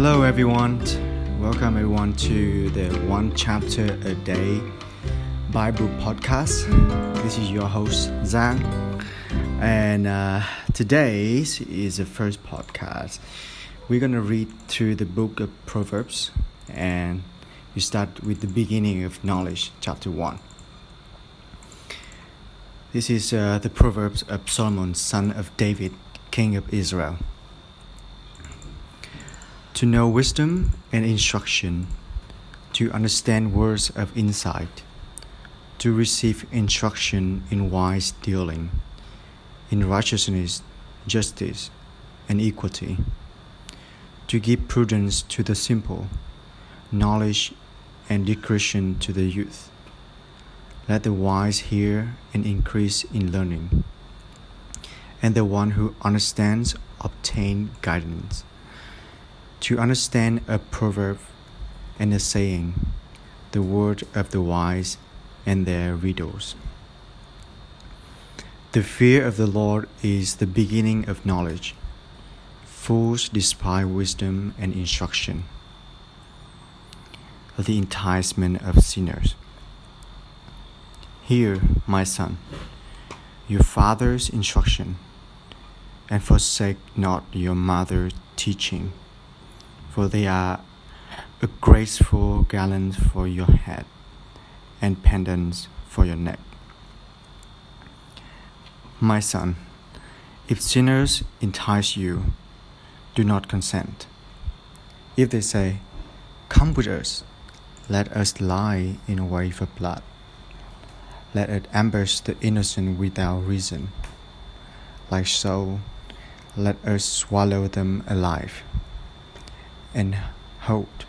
Hello, everyone. Welcome, everyone, to the One Chapter a Day Bible podcast. This is your host, Zhang. And uh, today's is the first podcast. We're going to read through the book of Proverbs, and you start with the beginning of knowledge, chapter 1. This is uh, the Proverbs of Solomon, son of David, king of Israel. To know wisdom and instruction, to understand words of insight, to receive instruction in wise dealing, in righteousness, justice, and equity, to give prudence to the simple, knowledge and discretion to the youth. Let the wise hear and increase in learning, and the one who understands obtain guidance to understand a proverb and a saying, the word of the wise and their riddles. The fear of the Lord is the beginning of knowledge. Fools despise wisdom and instruction, the enticement of sinners. Hear, my son, your father's instruction, and forsake not your mother's teaching for they are a graceful garland for your head and pendants for your neck. My son, if sinners entice you, do not consent. If they say, Come with us, let us lie in a wave of blood. Let it ambush the innocent without reason. Like so, let us swallow them alive and hold,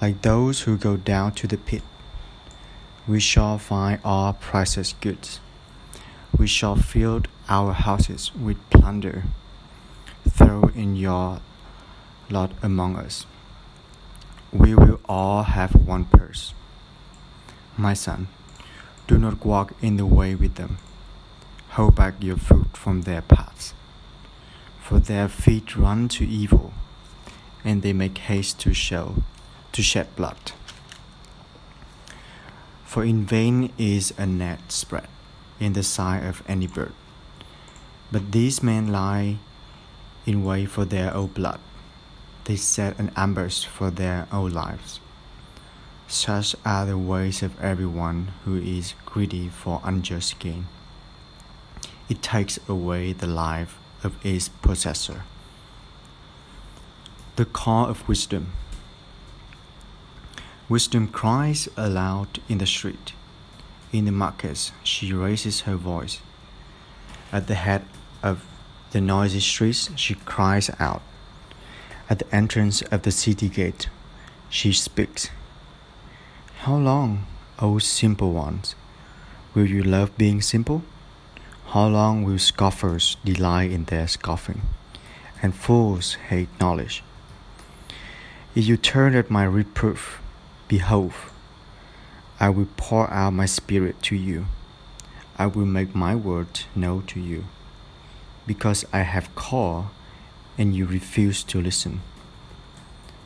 like those who go down to the pit. We shall find our precious goods. We shall fill our houses with plunder. Throw in your lot among us. We will all have one purse. My son, do not walk in the way with them. Hold back your foot from their paths, for their feet run to evil and they make haste to show, to shed blood. For in vain is a net spread in the sight of any bird. But these men lie in wait for their own blood. They set an ambush for their own lives. Such are the ways of everyone who is greedy for unjust gain. It takes away the life of its possessor. The call of wisdom. Wisdom cries aloud in the street. In the markets, she raises her voice. At the head of the noisy streets, she cries out. At the entrance of the city gate, she speaks. How long, O simple ones, will you love being simple? How long will scoffers delight in their scoffing, and fools hate knowledge? If you turn at my reproof, behold, I will pour out my spirit to you. I will make my word known to you. Because I have called and you refuse to listen,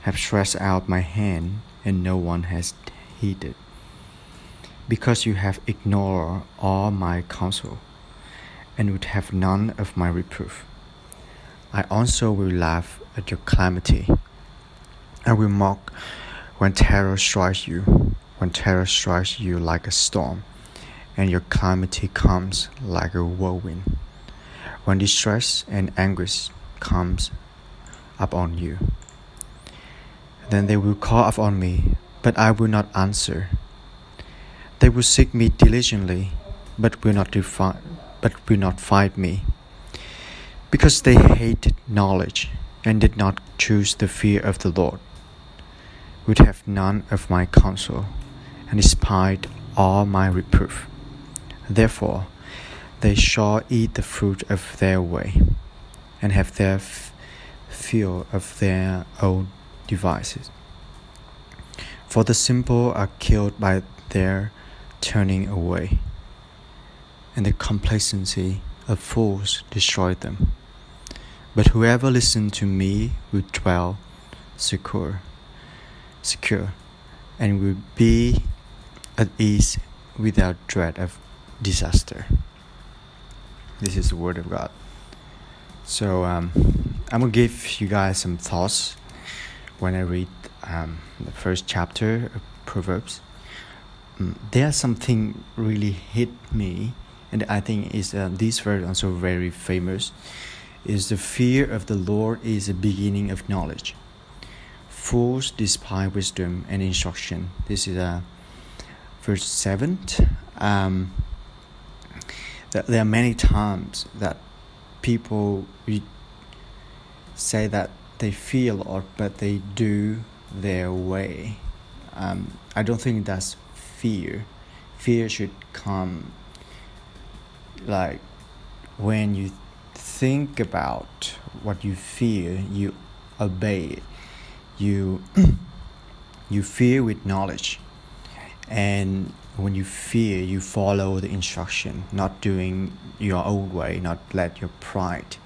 have stretched out my hand and no one has heeded. Because you have ignored all my counsel and would have none of my reproof, I also will laugh at your calamity. I will mock when terror strikes you, when terror strikes you like a storm, and your calamity comes like a whirlwind. When distress and anguish comes upon you, then they will call upon me, but I will not answer. They will seek me diligently, but will not defi- but will not find me, because they hated knowledge and did not choose the fear of the Lord would have none of my counsel, and despised all my reproof. Therefore, they shall eat the fruit of their way, and have their fill of their own devices. For the simple are killed by their turning away, and the complacency of fools destroy them. But whoever listens to me will dwell secure, secure, and will be at ease without dread of disaster. This is the word of God. So um, I'm gonna give you guys some thoughts when I read um, the first chapter of Proverbs. Um, there's something really hit me, and I think is uh, this verse also very famous. Is the fear of the Lord is the beginning of knowledge. Fools despise wisdom and instruction. This is uh, verse seven. Um, there are many times that people say that they feel or but they do their way. Um, I don't think that's fear. Fear should come like when you think about what you fear, you obey it. You you fear with knowledge, and when you fear, you follow the instruction, not doing your own way, not let your pride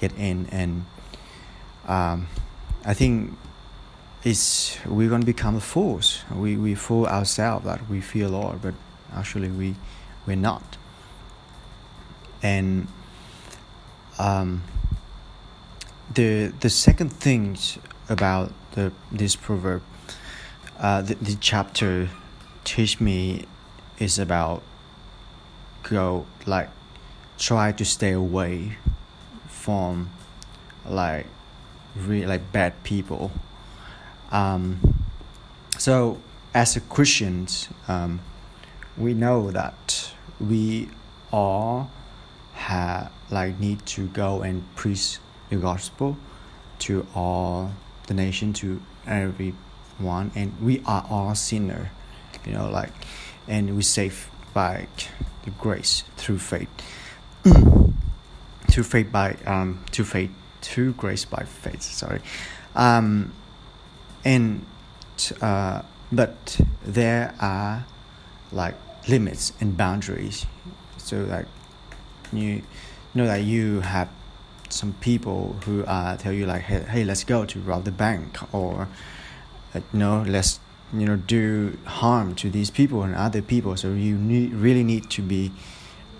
get in. And um, I think it's we're gonna become fools. We we fool ourselves that we fear Lord, but actually we we're not. And um, the the second thing about the this proverb, uh, the, the chapter teach me is about go like try to stay away from like really like bad people. Um, so as a christians um, we know that we all have like need to go and preach the gospel to all the nation to everyone and we are all sinner you know like and we save by the grace through faith. Through faith by um through faith through grace by faith sorry. Um and uh but there are like limits and boundaries. So like you know that you have some people who uh tell you like hey, hey let's go to rob the bank or uh, you know let's you know do harm to these people and other people. So you need, really need to be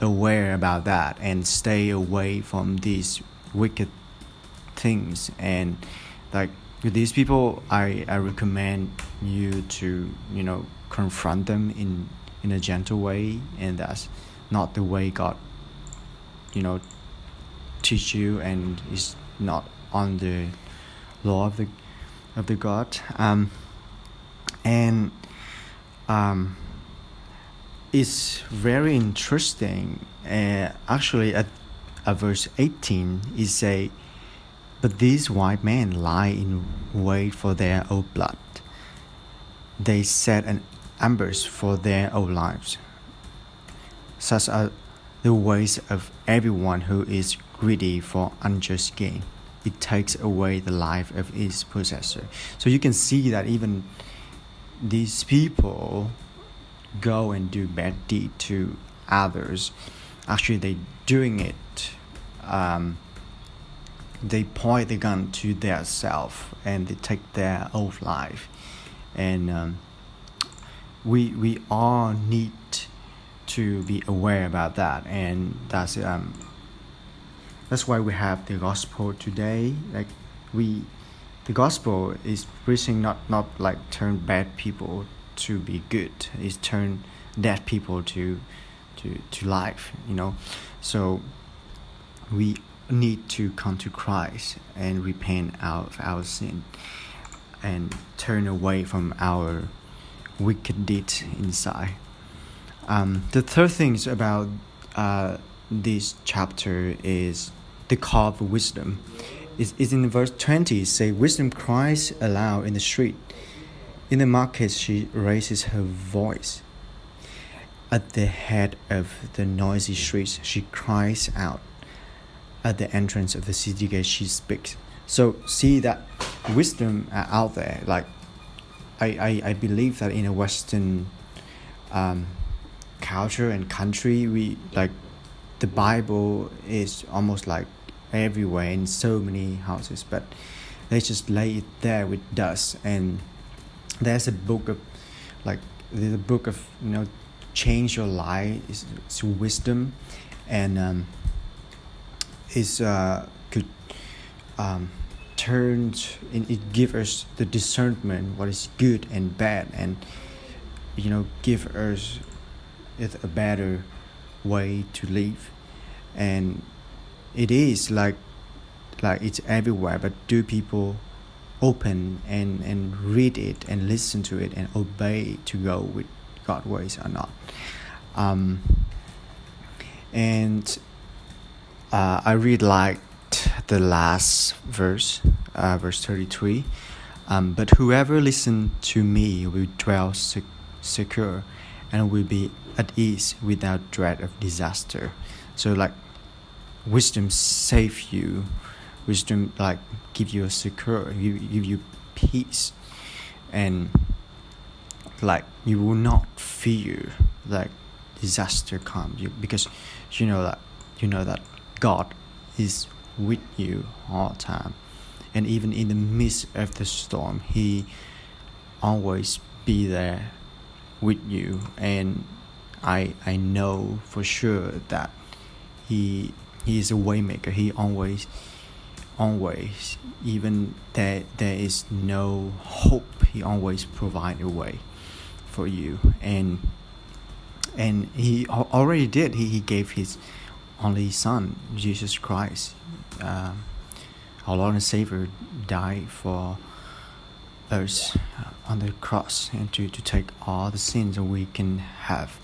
aware about that and stay away from these wicked things. And like with these people i i recommend you to you know confront them in in a gentle way and that's not the way god you know teach you and is not on the law of the of the god um and um, it's very interesting. Uh, actually, at, at verse 18, it say, But these white men lie in wait for their own blood. They set an ambush for their own lives. Such are the ways of everyone who is greedy for unjust gain. It takes away the life of its possessor. So you can see that even these people go and do bad deed to others actually they doing it um, they point the gun to their self and they take their own life and um, we we all need to be aware about that and that's um that's why we have the gospel today. Like we the gospel is preaching not not like turn bad people to be good. It's turn dead people to to to life you know? So we need to come to christ and repent of our sin and turn away from our wicked deeds inside. Um, the third thing about uh, this chapter is the call of wisdom. Is, in verse 20 say wisdom cries aloud in the street. In the market she raises her voice. At the head of the noisy streets she cries out. At the entrance of the city gate she speaks. So see that wisdom out there. Like i i, I believe that in a western um, culture and country we like the bible is almost like everywhere in so many houses but they just lay it there with dust. And there's a book of like the book of you know change your life is, is wisdom. And um, is uh, could um, turn and it give us the discernment what is good and bad. And you know give us a better way to live. And it is like like it's everywhere but do people open and and read it and listen to it and obey to go with god ways or not? Um and uh, i read like the last verse uh, verse 33 um, but whoever listens to me will dwell sec- secure and will be at ease without dread of disaster. So like wisdom save you. Wisdom like give you a secure give, give you peace. And like you will not fear like disaster comes you because you know that you know that god is with you all the time. And even in the midst of the storm he always be there with you and i i know for sure that he he is a waymaker. He always always even that there is no hope he always provide a way for you. And and he already did. He, he gave his only son jesus christ. Uh, our lord and savior died for us on the cross and to, to take all the sins and we can have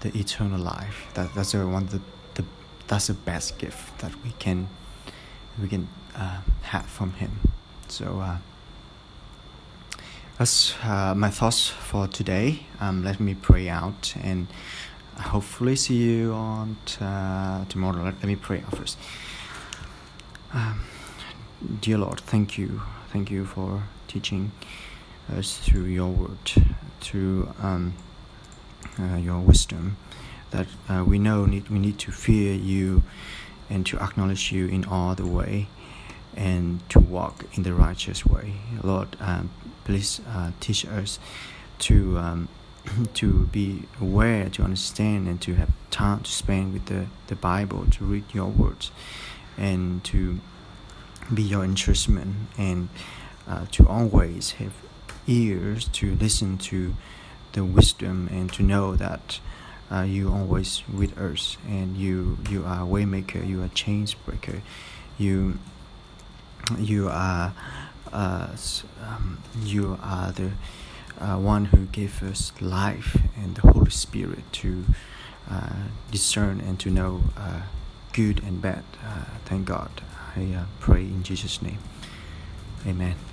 the eternal life that that's the one the, the that's the best gift that we can we can uh, have from him. So uh, that's uh, my thoughts for today. Um, let me pray out and hopefully see you on uh, tomorrow. Let, let, me pray out first. Um, dear Lord, thank you, thank you for teaching us through your word, through um, uh, your wisdom, that uh, we know need, we need to fear you and to acknowledge you in all the way and to walk in the righteous way. Lord, um, please uh, teach us to um, to be aware, to understand, and to have time to spend with the, the Bible, to read your words, and to be your instrument, and uh, to always have ears to listen to the wisdom and to know that uh, you always with us and you you are waymaker you are chains breaker you you are uh, um, you are the uh, one who gave us life and the Holy Spirit to uh, discern and to know uh, good and bad. Uh, thank God. I uh, pray in Jesus' name. Amen.